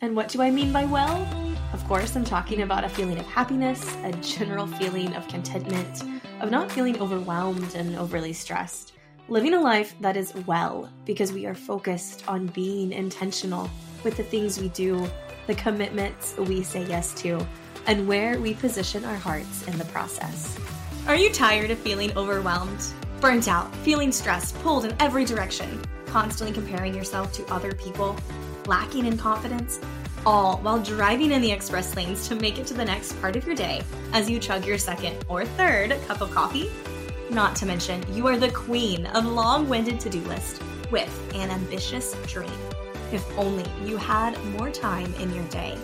And what do I mean by well? Of course, I'm talking about a feeling of happiness, a general feeling of contentment, of not feeling overwhelmed and overly stressed. Living a life that is well because we are focused on being intentional with the things we do, the commitments we say yes to, and where we position our hearts in the process. Are you tired of feeling overwhelmed, burnt out, feeling stressed, pulled in every direction, constantly comparing yourself to other people, lacking in confidence? All while driving in the express lanes to make it to the next part of your day as you chug your second or third cup of coffee? Not to mention, you are the queen of long winded to do list with an ambitious dream. If only you had more time in your day.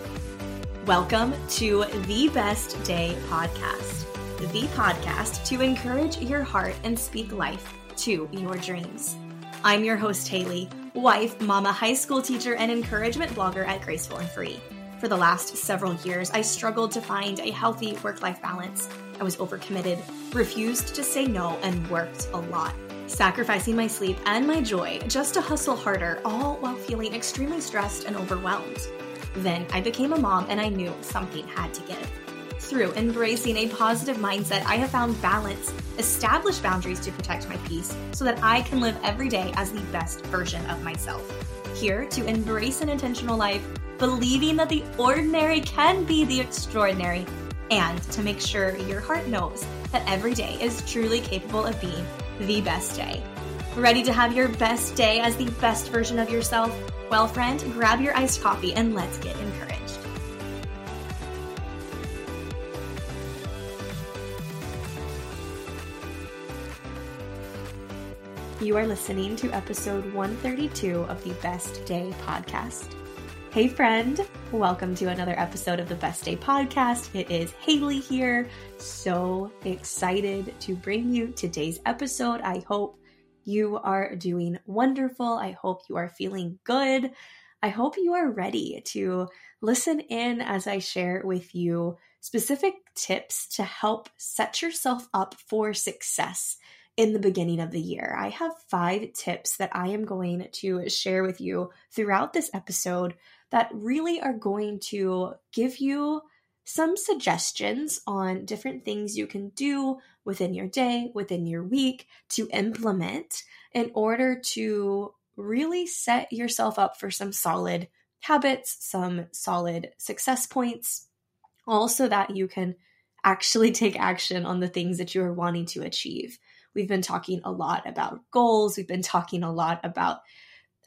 Welcome to the Best Day Podcast the podcast to encourage your heart and speak life to your dreams. I'm your host, Haley, wife, mama, high school teacher, and encouragement blogger at Graceful and Free. For the last several years, I struggled to find a healthy work life balance. I was overcommitted, refused to say no, and worked a lot, sacrificing my sleep and my joy just to hustle harder, all while feeling extremely stressed and overwhelmed. Then I became a mom and I knew something had to give. Through embracing a positive mindset, I have found balance, established boundaries to protect my peace so that I can live every day as the best version of myself. Here to embrace an intentional life, believing that the ordinary can be the extraordinary, and to make sure your heart knows that every day is truly capable of being the best day. Ready to have your best day as the best version of yourself? Well, friend, grab your iced coffee and let's get encouraged. You are listening to episode 132 of the Best Day podcast. Hey, friend, welcome to another episode of the Best Day podcast. It is Haley here. So excited to bring you today's episode. I hope you are doing wonderful. I hope you are feeling good. I hope you are ready to listen in as I share with you specific tips to help set yourself up for success in the beginning of the year. I have five tips that I am going to share with you throughout this episode that really are going to give you some suggestions on different things you can do within your day, within your week to implement in order to really set yourself up for some solid habits, some solid success points, all so that you can actually take action on the things that you are wanting to achieve. We've been talking a lot about goals. We've been talking a lot about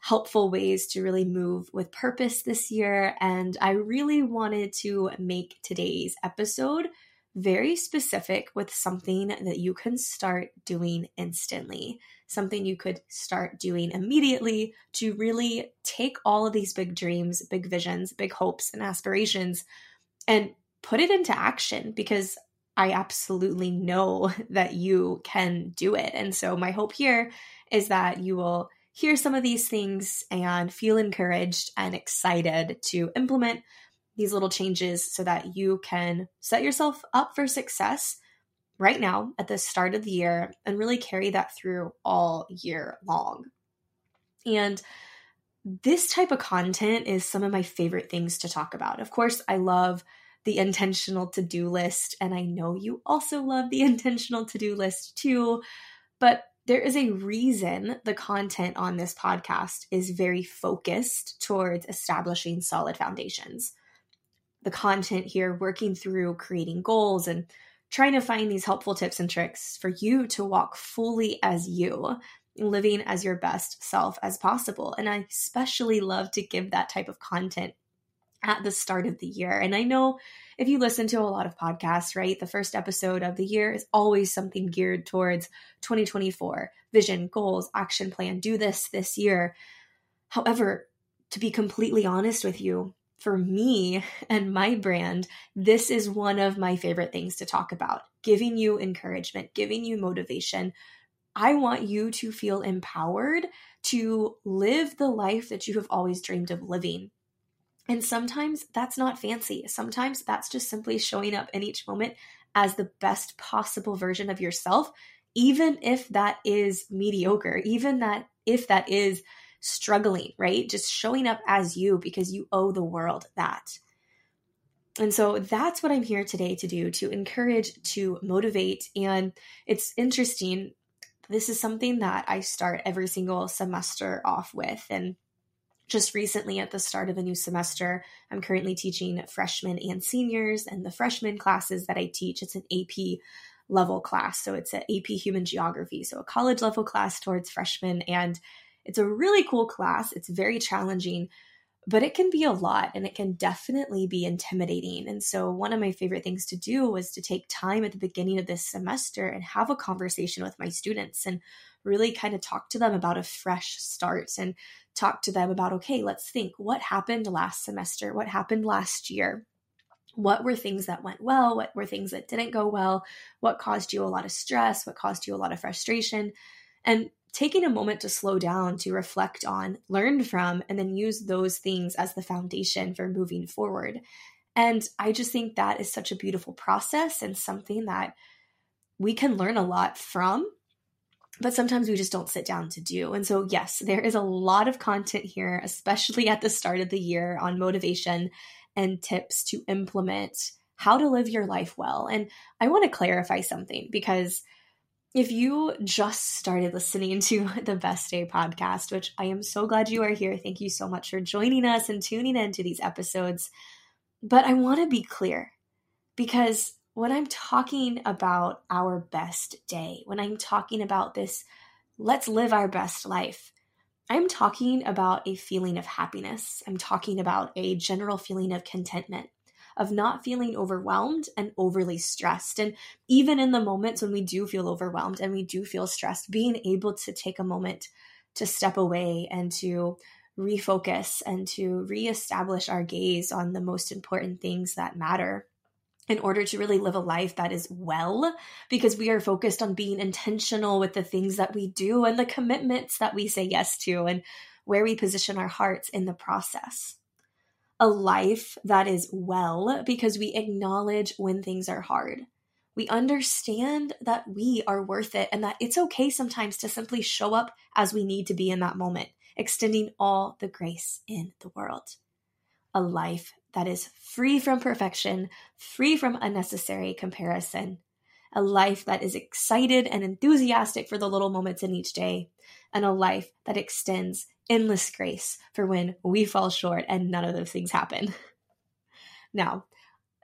helpful ways to really move with purpose this year. And I really wanted to make today's episode very specific with something that you can start doing instantly, something you could start doing immediately to really take all of these big dreams, big visions, big hopes, and aspirations and put it into action because I absolutely know that you can do it. And so, my hope here is that you will hear some of these things and feel encouraged and excited to implement these little changes so that you can set yourself up for success right now at the start of the year and really carry that through all year long. And this type of content is some of my favorite things to talk about. Of course, I love the intentional to do list. And I know you also love the intentional to do list too. But there is a reason the content on this podcast is very focused towards establishing solid foundations. The content here, working through creating goals and trying to find these helpful tips and tricks for you to walk fully as you, living as your best self as possible. And I especially love to give that type of content at the start of the year. And I know if you listen to a lot of podcasts, right, the first episode of the year is always something geared towards 2024 vision, goals, action plan, do this this year. However, to be completely honest with you, for me and my brand, this is one of my favorite things to talk about giving you encouragement, giving you motivation. I want you to feel empowered to live the life that you have always dreamed of living. And sometimes that's not fancy. Sometimes that's just simply showing up in each moment as the best possible version of yourself, even if that is mediocre, even that if that is struggling, right? Just showing up as you because you owe the world that. And so that's what I'm here today to do to encourage, to motivate. And it's interesting. This is something that I start every single semester off with. And just recently at the start of a new semester, I'm currently teaching freshmen and seniors. And the freshman classes that I teach, it's an AP level class. So it's an AP Human Geography, so a college level class towards freshmen. And it's a really cool class. It's very challenging, but it can be a lot and it can definitely be intimidating. And so, one of my favorite things to do was to take time at the beginning of this semester and have a conversation with my students and really kind of talk to them about a fresh start and talk to them about, okay, let's think what happened last semester? What happened last year? What were things that went well? What were things that didn't go well? What caused you a lot of stress? What caused you a lot of frustration? And taking a moment to slow down, to reflect on, learn from, and then use those things as the foundation for moving forward. And I just think that is such a beautiful process and something that we can learn a lot from, but sometimes we just don't sit down to do. And so, yes, there is a lot of content here, especially at the start of the year on motivation and tips to implement how to live your life well. And I want to clarify something because if you just started listening to the Best Day podcast, which I am so glad you are here, thank you so much for joining us and tuning into these episodes. But I want to be clear because when I'm talking about our best day, when I'm talking about this, let's live our best life, I'm talking about a feeling of happiness. I'm talking about a general feeling of contentment of not feeling overwhelmed and overly stressed. And even in the moments when we do feel overwhelmed and we do feel stressed, being able to take a moment to step away and to refocus and to reestablish our gaze on the most important things that matter in order to really live a life that is well, because we are focused on being intentional with the things that we do and the commitments that we say yes to and where we position our hearts in the process a life that is well because we acknowledge when things are hard. We understand that we are worth it and that it's okay sometimes to simply show up as we need to be in that moment, extending all the grace in the world. A life that is free from perfection, free from unnecessary comparison, a life that is excited and enthusiastic for the little moments in each day, and a life that extends endless grace for when we fall short and none of those things happen. Now,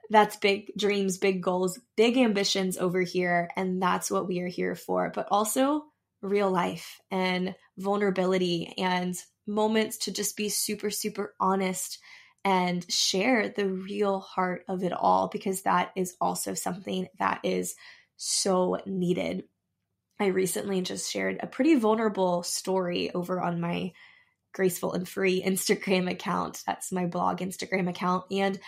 that's big dreams, big goals, big ambitions over here, and that's what we are here for, but also real life and vulnerability and moments to just be super, super honest and share the real heart of it all because that is also something that is so needed. I recently just shared a pretty vulnerable story over on my Graceful and Free Instagram account. That's my blog Instagram account. And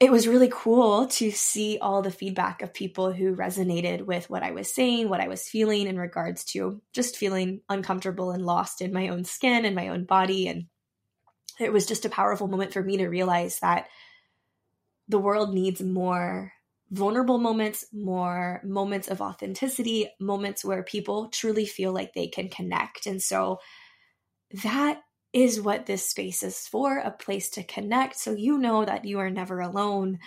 it was really cool to see all the feedback of people who resonated with what I was saying, what I was feeling in regards to just feeling uncomfortable and lost in my own skin and my own body. And it was just a powerful moment for me to realize that the world needs more vulnerable moments, more moments of authenticity, moments where people truly feel like they can connect. And so that is what this space is for a place to connect. So you know that you are never alone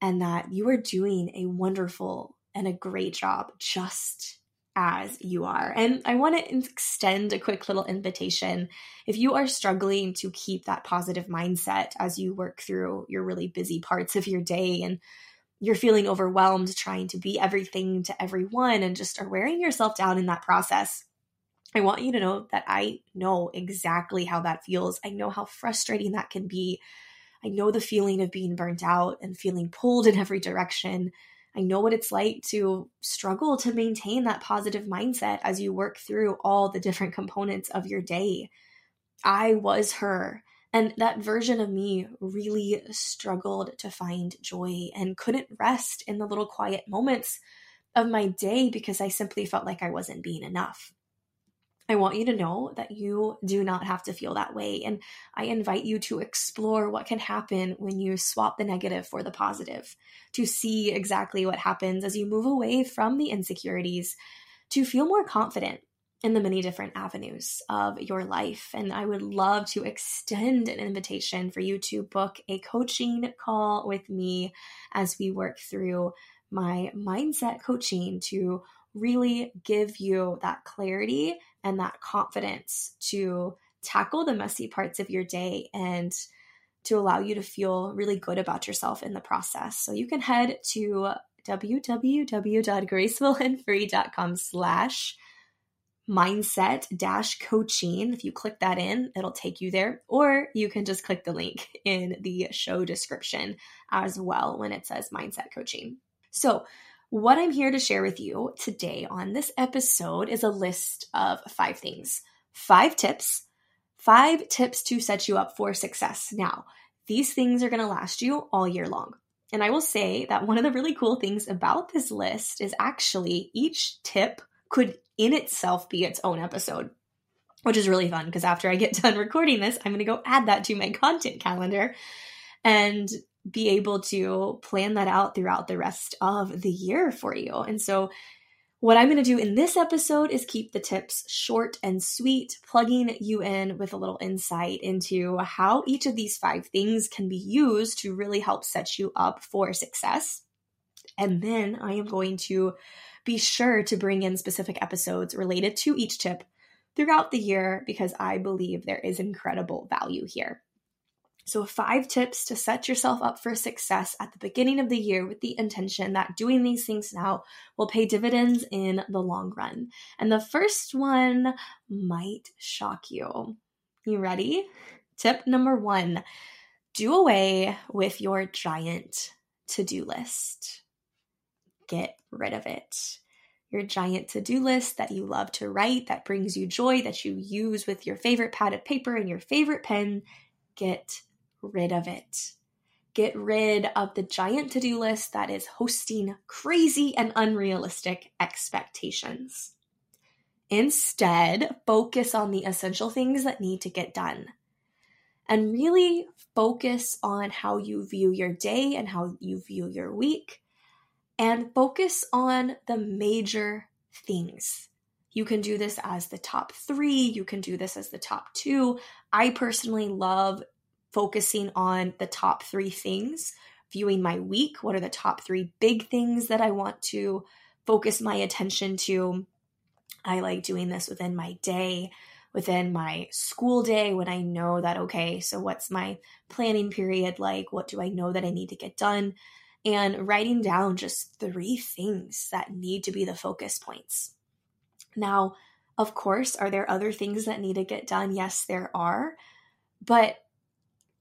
and that you are doing a wonderful and a great job just as you are. And I want to extend a quick little invitation. If you are struggling to keep that positive mindset as you work through your really busy parts of your day and you're feeling overwhelmed trying to be everything to everyone and just are wearing yourself down in that process, I want you to know that I know exactly how that feels. I know how frustrating that can be. I know the feeling of being burnt out and feeling pulled in every direction. I know what it's like to struggle to maintain that positive mindset as you work through all the different components of your day. I was her. And that version of me really struggled to find joy and couldn't rest in the little quiet moments of my day because I simply felt like I wasn't being enough. I want you to know that you do not have to feel that way. And I invite you to explore what can happen when you swap the negative for the positive, to see exactly what happens as you move away from the insecurities, to feel more confident in the many different avenues of your life. And I would love to extend an invitation for you to book a coaching call with me as we work through my mindset coaching to really give you that clarity and that confidence to tackle the messy parts of your day and to allow you to feel really good about yourself in the process. So you can head to www.gracefulandfree.com slash mindset dash coaching. If you click that in, it'll take you there, or you can just click the link in the show description as well when it says mindset coaching. So, what I'm here to share with you today on this episode is a list of five things, five tips, five tips to set you up for success. Now, these things are going to last you all year long. And I will say that one of the really cool things about this list is actually each tip could in itself be its own episode, which is really fun because after I get done recording this, I'm going to go add that to my content calendar and be able to plan that out throughout the rest of the year for you. And so, what I'm going to do in this episode is keep the tips short and sweet, plugging you in with a little insight into how each of these five things can be used to really help set you up for success. And then I am going to be sure to bring in specific episodes related to each tip throughout the year because I believe there is incredible value here. So, five tips to set yourself up for success at the beginning of the year with the intention that doing these things now will pay dividends in the long run. And the first one might shock you. You ready? Tip number one do away with your giant to do list get rid of it. Your giant to do list that you love to write, that brings you joy, that you use with your favorite pad of paper and your favorite pen, get rid of it. Get rid of the giant to do list that is hosting crazy and unrealistic expectations. Instead, focus on the essential things that need to get done. And really focus on how you view your day and how you view your week and focus on the major things. You can do this as the top three, you can do this as the top two. I personally love focusing on the top three things, viewing my week. What are the top three big things that I want to focus my attention to? I like doing this within my day, within my school day when I know that, okay, so what's my planning period like? What do I know that I need to get done? and writing down just three things that need to be the focus points. Now, of course, are there other things that need to get done? Yes, there are. But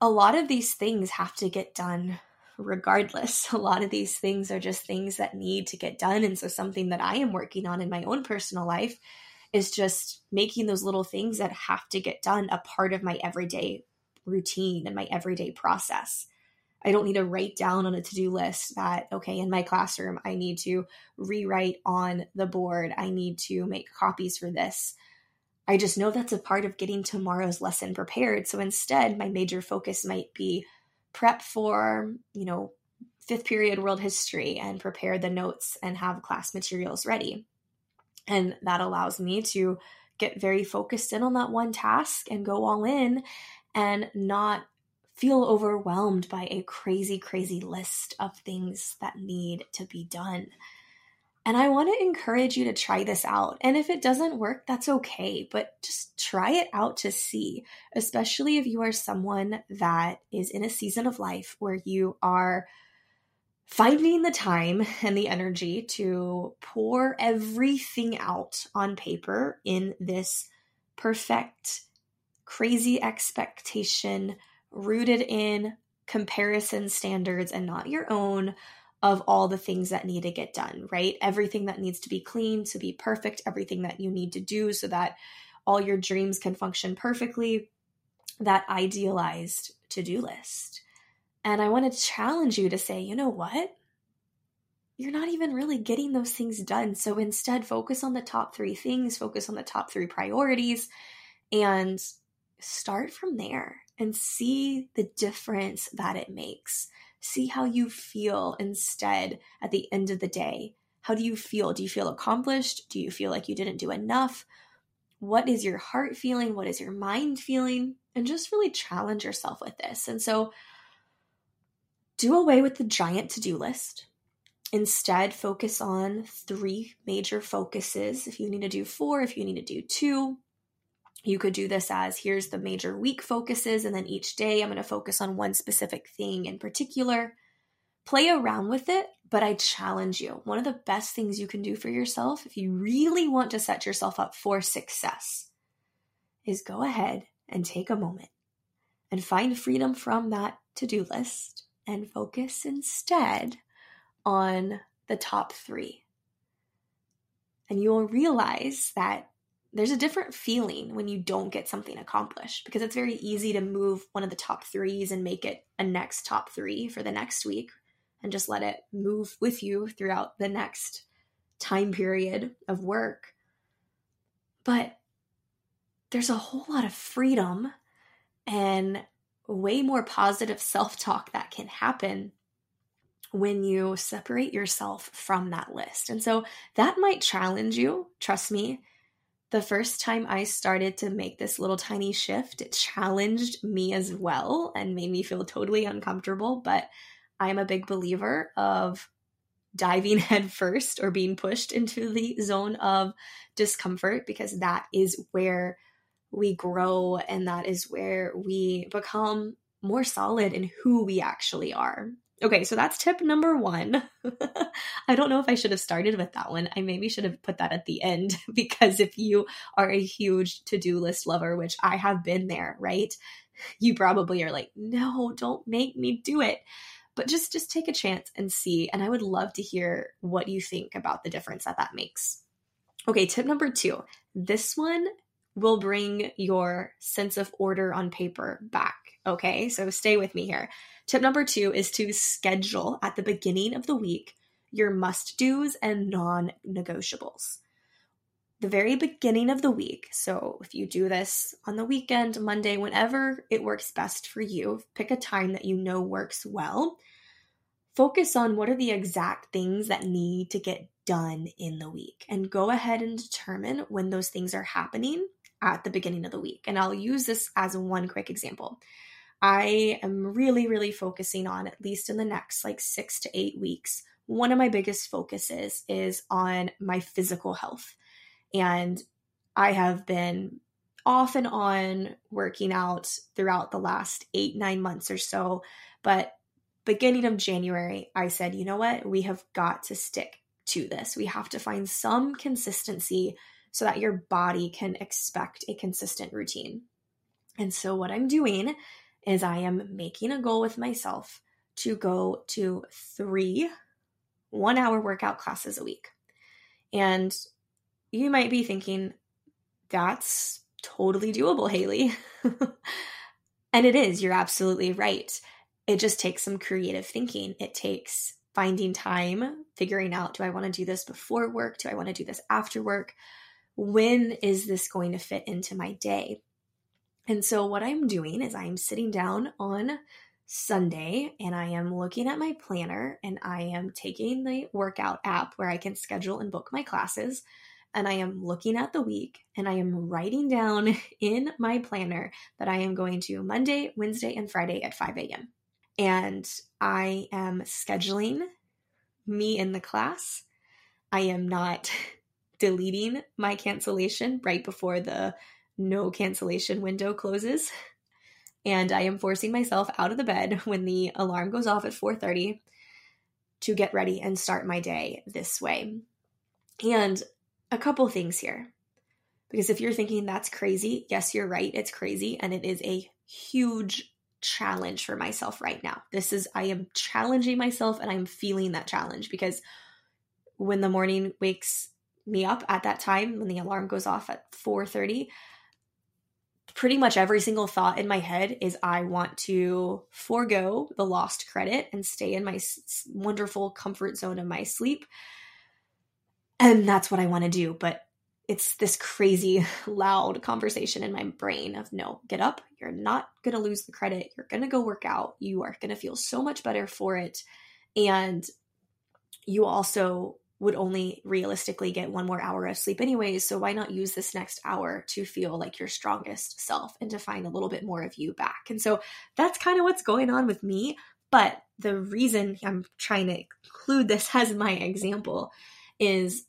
a lot of these things have to get done regardless. A lot of these things are just things that need to get done. And so, something that I am working on in my own personal life is just making those little things that have to get done a part of my everyday routine and my everyday process. I don't need to write down on a to do list that, okay, in my classroom, I need to rewrite on the board. I need to make copies for this. I just know that's a part of getting tomorrow's lesson prepared. So instead, my major focus might be prep for, you know, fifth period world history and prepare the notes and have class materials ready. And that allows me to get very focused in on that one task and go all in and not feel overwhelmed by a crazy, crazy list of things that need to be done. And I want to encourage you to try this out. And if it doesn't work, that's okay, but just try it out to see, especially if you are someone that is in a season of life where you are finding the time and the energy to pour everything out on paper in this perfect, crazy expectation rooted in comparison standards and not your own of all the things that need to get done, right? Everything that needs to be clean to be perfect, everything that you need to do so that all your dreams can function perfectly, that idealized to do list. And I want to challenge you to say, you know what? You're not even really getting those things done. So instead, focus on the top three things, focus on the top three priorities, and start from there and see the difference that it makes. See how you feel instead at the end of the day. How do you feel? Do you feel accomplished? Do you feel like you didn't do enough? what is your heart feeling? What is your mind feeling? And just really challenge yourself with this. And so do away with the giant to do list. Instead, focus on three major focuses. If you need to do four, if you need to do two, you could do this as here's the major week focuses, and then each day I'm going to focus on one specific thing in particular. Play around with it, but I challenge you. One of the best things you can do for yourself, if you really want to set yourself up for success, is go ahead and take a moment and find freedom from that to do list and focus instead on the top three. And you will realize that there's a different feeling when you don't get something accomplished because it's very easy to move one of the top threes and make it a next top three for the next week and just let it move with you throughout the next time period of work. But there's a whole lot of freedom and way more positive self talk that can happen when you separate yourself from that list. And so that might challenge you, trust me the first time I started to make this little tiny shift, it challenged me as well and made me feel totally uncomfortable. But I'm a big believer of diving headfirst or being pushed into the zone of discomfort because that is where we grow and that is where we become more solid in who we actually are. Okay, so that's tip number one. I don't know if I should have started with that one. I maybe should have put that at the end because if you are a huge to do list lover, which I have been there, right? You probably are like, no, don't make me do it. But just just take a chance and see. And I would love to hear what you think about the difference that that makes. Okay, tip number two. This one will bring your sense of order on paper back. Okay, so stay with me here. Tip number two is to schedule at the beginning of the week your must do's and non negotiables. The very beginning of the week. So, if you do this on the weekend, Monday, whenever it works best for you, pick a time that you know works well. Focus on what are the exact things that need to get done in the week and go ahead and determine when those things are happening at the beginning of the week. And I'll use this as one quick example. I am really, really focusing on, at least in the next like six to eight weeks, one of my biggest focuses is on my physical health. And I have been off and on working out throughout the last eight, nine months or so. But beginning of January, I said, you know what? We have got to stick to this. We have to find some consistency so that your body can expect a consistent routine. And so, what I'm doing is I am making a goal with myself to go to three one hour workout classes a week. And you might be thinking, that's totally doable, Haley. and it is, you're absolutely right. It just takes some creative thinking. It takes finding time, figuring out do I want to do this before work? Do I want to do this after work? When is this going to fit into my day? And so, what I'm doing is I'm sitting down on Sunday and I am looking at my planner and I am taking the workout app where I can schedule and book my classes. And I am looking at the week and I am writing down in my planner that I am going to Monday, Wednesday, and Friday at 5 a.m. And I am scheduling me in the class. I am not deleting my cancellation right before the no cancellation window closes and I am forcing myself out of the bed when the alarm goes off at 4:30 to get ready and start my day this way. And a couple things here. Because if you're thinking that's crazy, yes, you're right, it's crazy and it is a huge challenge for myself right now. This is I am challenging myself and I'm feeling that challenge because when the morning wakes me up at that time when the alarm goes off at 4:30, pretty much every single thought in my head is I want to forego the lost credit and stay in my s- wonderful comfort zone of my sleep. And that's what I want to do. But it's this crazy loud conversation in my brain of no, get up. You're not going to lose the credit. You're going to go work out. You are going to feel so much better for it. And you also would only realistically get one more hour of sleep anyways. So why not use this next hour to feel like your strongest self and to find a little bit more of you back? And so that's kind of what's going on with me. But the reason I'm trying to include this as my example is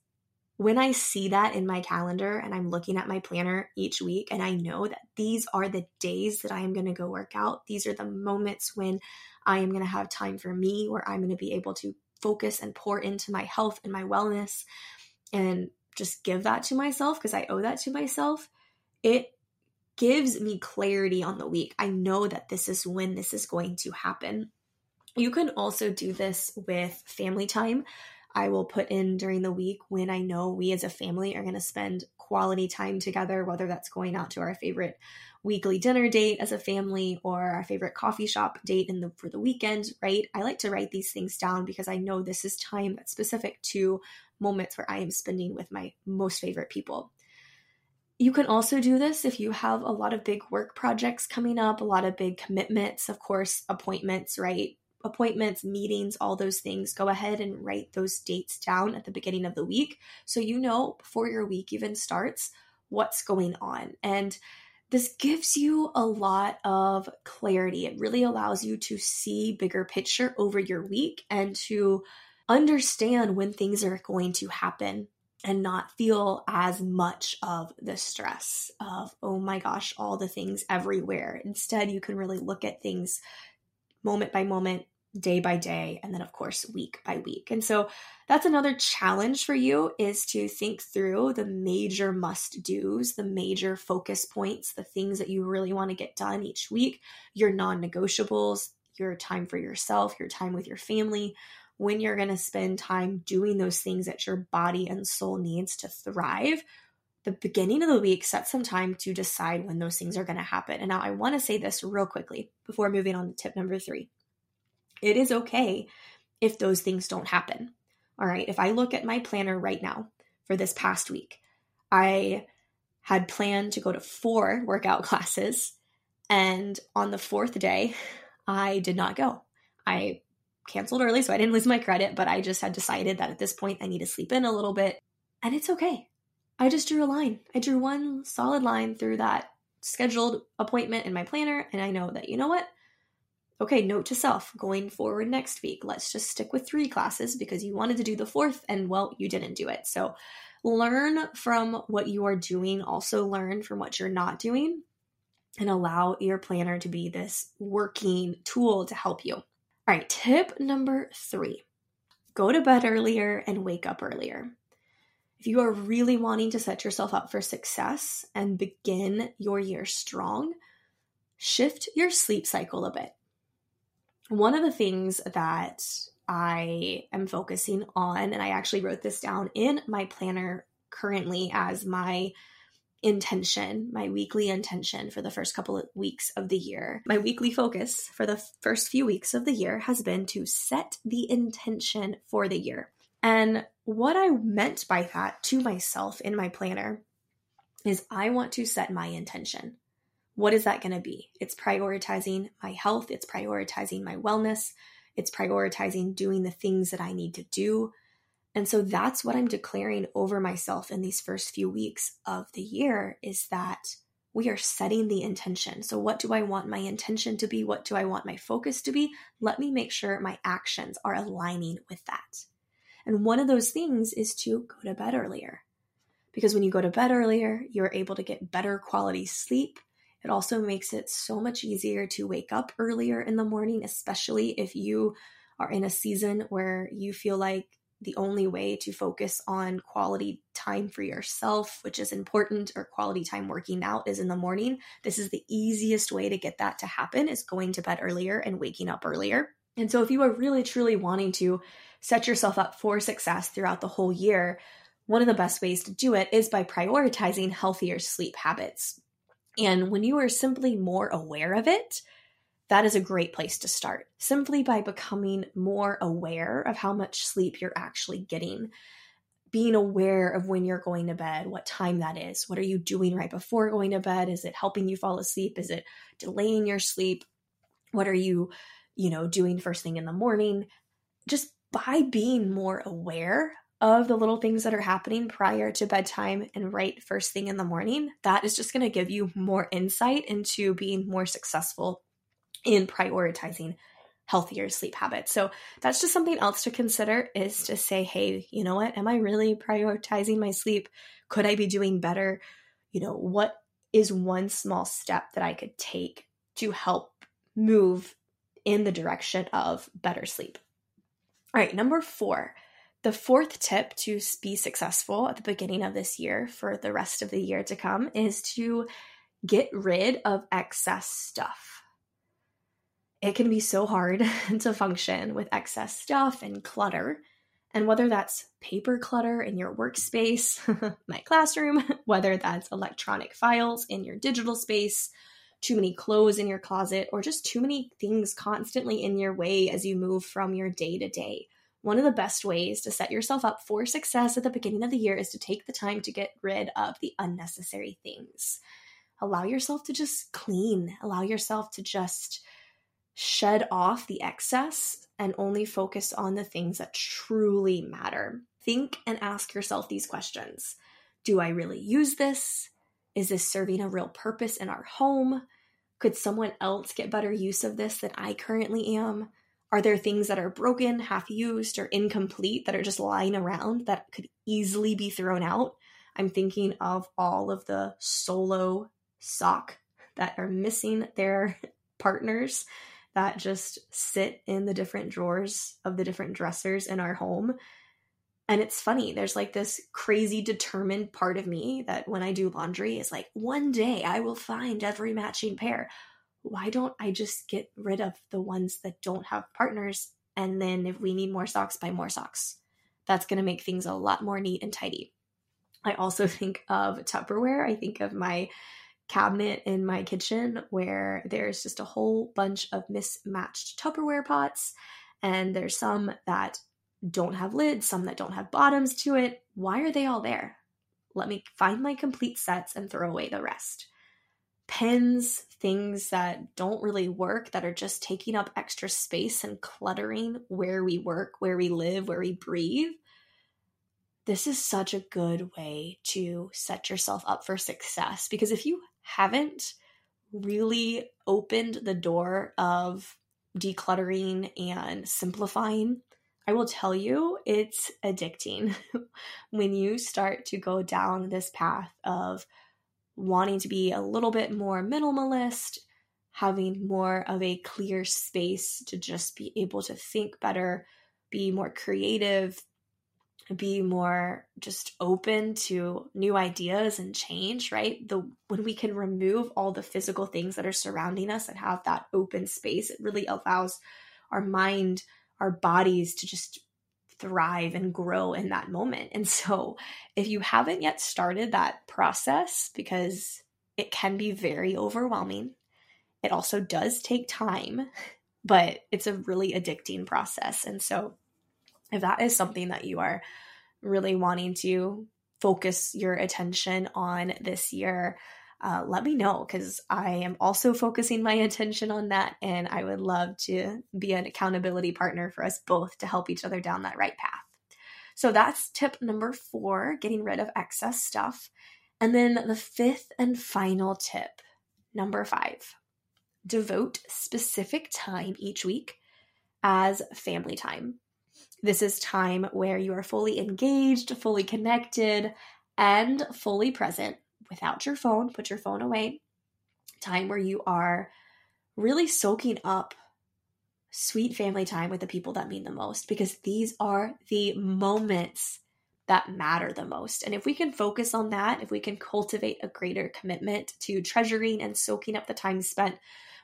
when I see that in my calendar and I'm looking at my planner each week and I know that these are the days that I am going to go work out, these are the moments when I am going to have time for me, where I'm going to be able to focus and pour into my health and my wellness and just give that to myself because I owe that to myself. It gives me clarity on the week. I know that this is when this is going to happen. You can also do this with family time. I will put in during the week when I know we as a family are going to spend quality time together, whether that's going out to our favorite weekly dinner date as a family or our favorite coffee shop date in the for the weekend, right? I like to write these things down because I know this is time that's specific to moments where I am spending with my most favorite people. You can also do this if you have a lot of big work projects coming up, a lot of big commitments, of course, appointments, right? appointments, meetings, all those things, go ahead and write those dates down at the beginning of the week so you know before your week even starts what's going on. And this gives you a lot of clarity. It really allows you to see bigger picture over your week and to understand when things are going to happen and not feel as much of the stress of, oh my gosh, all the things everywhere. Instead, you can really look at things moment by moment, day by day and then of course week by week. And so that's another challenge for you is to think through the major must do's the major focus points the things that you really want to get done each week your non-negotiables your time for yourself your time with your family when you're going to spend time doing those things that your body and soul needs to thrive. The beginning of the week set some time to decide when those things are going to happen. And now i want to say this real quickly before moving on to tip number three it is okay if those things don't happen. All right. If I look at my planner right now for this past week, I had planned to go to four workout classes. And on the fourth day, I did not go. I canceled early, so I didn't lose my credit, but I just had decided that at this point I need to sleep in a little bit. And it's okay. I just drew a line. I drew one solid line through that scheduled appointment in my planner. And I know that, you know what? Okay, note to self going forward next week, let's just stick with three classes because you wanted to do the fourth and well, you didn't do it. So learn from what you are doing, also learn from what you're not doing, and allow your planner to be this working tool to help you. All right, tip number three go to bed earlier and wake up earlier. If you are really wanting to set yourself up for success and begin your year strong, shift your sleep cycle a bit one of the things that I am focusing on, and I actually wrote this down in my planner currently as my intention, my weekly intention for the first couple of weeks of the year. My weekly focus for the first few weeks of the year has been to set the intention for the year. And what I meant by that to myself in my planner is I want to set my intention what is that going to be? It's prioritizing my health, it's prioritizing my wellness, it's prioritizing doing the things that I need to do. And so that's what I'm declaring over myself in these first few weeks of the year is that we are setting the intention. So, what do I want my intention to be? What do I want my focus to be? Let me make sure my actions are aligning with that. And one of those things is to go to bed earlier. Because when you go to bed earlier, you're able to get better quality sleep. It also makes it so much easier to wake up earlier in the morning, especially if you are in a season where you feel like the only way to focus on quality time for yourself, which is important, or quality time working out is in the morning. This is the easiest way to get that to happen is going to bed earlier and waking up earlier. And so if you are really truly wanting to set yourself up for success throughout the whole year, one of the best ways to do it is by prioritizing healthier sleep habits. And when you are simply more aware of it, that is a great place to start. Simply by becoming more aware of how much sleep you're actually getting. Being aware of when you're going to bed, what time that is. What are you doing right before going to bed? Is it helping you fall asleep? Is it delaying your sleep? What are you, you know, doing first thing in the morning? Just by being more aware of the little things that are happening prior to bedtime and right first thing in the morning, that is just going to give you more insight into being more successful in prioritizing healthier sleep habits. So that's just something else to consider is to say, hey, you know what? Am I really prioritizing my sleep? Could I be doing better? You know, what is one small step that I could take to help move in the direction of better sleep? All right, number four. The fourth tip to be successful at the beginning of this year for the rest of the year to come is to get rid of excess stuff it can be so hard to function with excess stuff and clutter. And whether that's paper clutter in your workspace, my classroom, whether that's electronic files in your digital space, too many clothes in your closet, or just too many things constantly in your way as you move from your day to day. One of the best ways to set yourself up for success at the beginning of the year is to take the time to get rid of the unnecessary things. Allow yourself to just clean, allow yourself to just shed off the excess and only focus on the things that truly matter. Think and ask yourself these questions Do I really use this? Is this serving a real purpose in our home? Could someone else get better use of this than I currently am? Are there things that are broken, half used, or incomplete that are just lying around that could easily be thrown out? I'm thinking of all of the solo sock that are missing their partners that just sit in the different drawers of the different dressers in our home. And it's funny, there's like this crazy determined part of me that when I do laundry is like, one day I will find every matching pair. Why don't I just get rid of the ones that don't have partners? And then if we need more socks, buy more socks. That's going to make things a lot more neat and tidy. I also think of Tupperware. I think of my cabinet in my kitchen where there's just a whole bunch of mismatched Tupperware pots, and there's some that don't have lids, some that don't have bottoms to it. Why are they all there? Let me find my complete sets and throw away the rest. Pens, things that don't really work, that are just taking up extra space and cluttering where we work, where we live, where we breathe. This is such a good way to set yourself up for success because if you haven't really opened the door of decluttering and simplifying, I will tell you it's addicting when you start to go down this path of wanting to be a little bit more minimalist, having more of a clear space to just be able to think better, be more creative, be more just open to new ideas and change right? The when we can remove all the physical things that are surrounding us and have that open space it really allows our mind our bodies to just thrive and grow in that moment. And so if you haven't yet started that process because it can be very overwhelming it also does take time but it's a really addicting process. And so if that is something that you are really wanting to focus your attention on this year, uh, let me know because I am also focusing my attention on that. And I would love to be an accountability partner for us both to help each other down that right path. So that's tip number four getting rid of excess stuff. And then the fifth and final tip, number five, devote specific time each week as family time. This is time where you are fully engaged, fully connected, and fully present without your phone. Put your phone away. Time where you are really soaking up sweet family time with the people that mean the most because these are the moments that matter the most. And if we can focus on that, if we can cultivate a greater commitment to treasuring and soaking up the time spent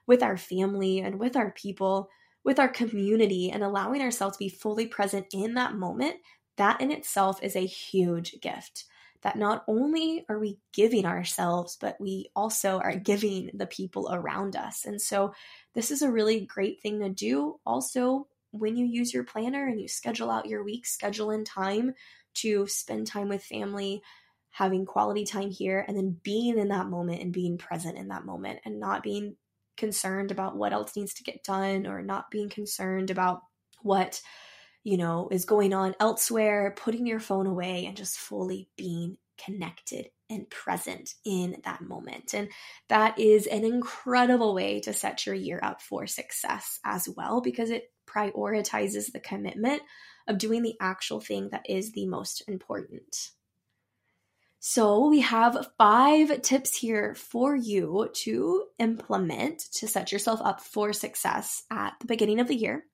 with our family and with our people, with our community and allowing ourselves to be fully present in that moment, that in itself is a huge gift. That not only are we giving ourselves, but we also are giving the people around us. And so, this is a really great thing to do. Also, when you use your planner and you schedule out your week, schedule in time to spend time with family, having quality time here, and then being in that moment and being present in that moment and not being concerned about what else needs to get done or not being concerned about what you know, is going on elsewhere, putting your phone away and just fully being connected and present in that moment. And that is an incredible way to set your year up for success as well, because it prioritizes the commitment of doing the actual thing that is the most important. So, we have five tips here for you to implement to set yourself up for success at the beginning of the year.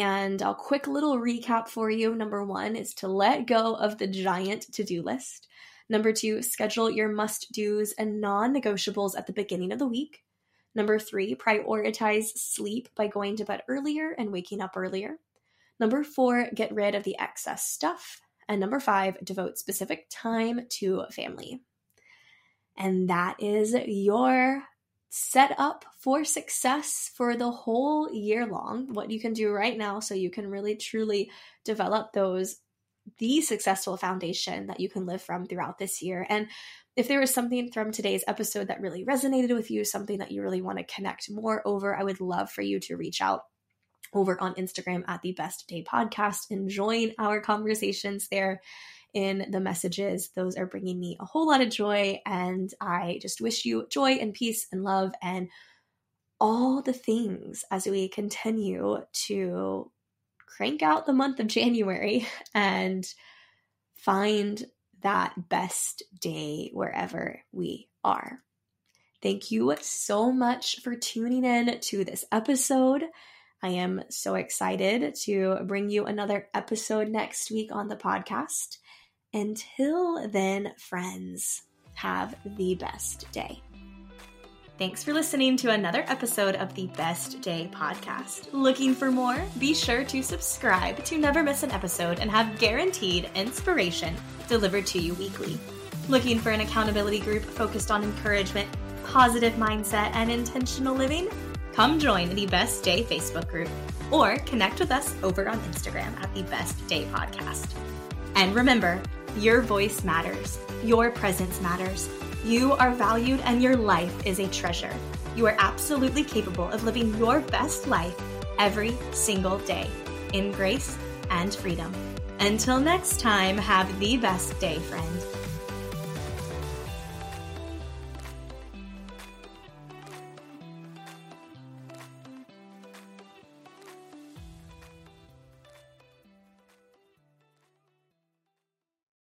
And I'll quick little recap for you. Number one is to let go of the giant to do list. Number two, schedule your must do's and non negotiables at the beginning of the week. Number three, prioritize sleep by going to bed earlier and waking up earlier. Number four, get rid of the excess stuff. And number five, devote specific time to family. And that is your set up for success for the whole year long. What you can do right now so you can really truly develop those the successful foundation that you can live from throughout this year. And if there was something from today's episode that really resonated with you, something that you really want to connect more over, I would love for you to reach out over on Instagram at the Best Day Podcast and join our conversations there in the messages. Those are bringing me a whole lot of joy. And I just wish you joy and peace and love and all the things as we continue to crank out the month of January and find that best day wherever we are. Thank you so much for tuning in to this episode. I am so excited to bring you another episode next week on the podcast. Until then, friends, have the best day. Thanks for listening to another episode of the Best Day podcast. Looking for more? Be sure to subscribe to never miss an episode and have guaranteed inspiration delivered to you weekly. Looking for an accountability group focused on encouragement, positive mindset, and intentional living? Come join the Best Day Facebook group or connect with us over on Instagram at the Best Day Podcast. And remember, your voice matters, your presence matters you are valued and your life is a treasure. You are absolutely capable of living your best life every single day in grace and freedom. Until next time, have the best day, friend.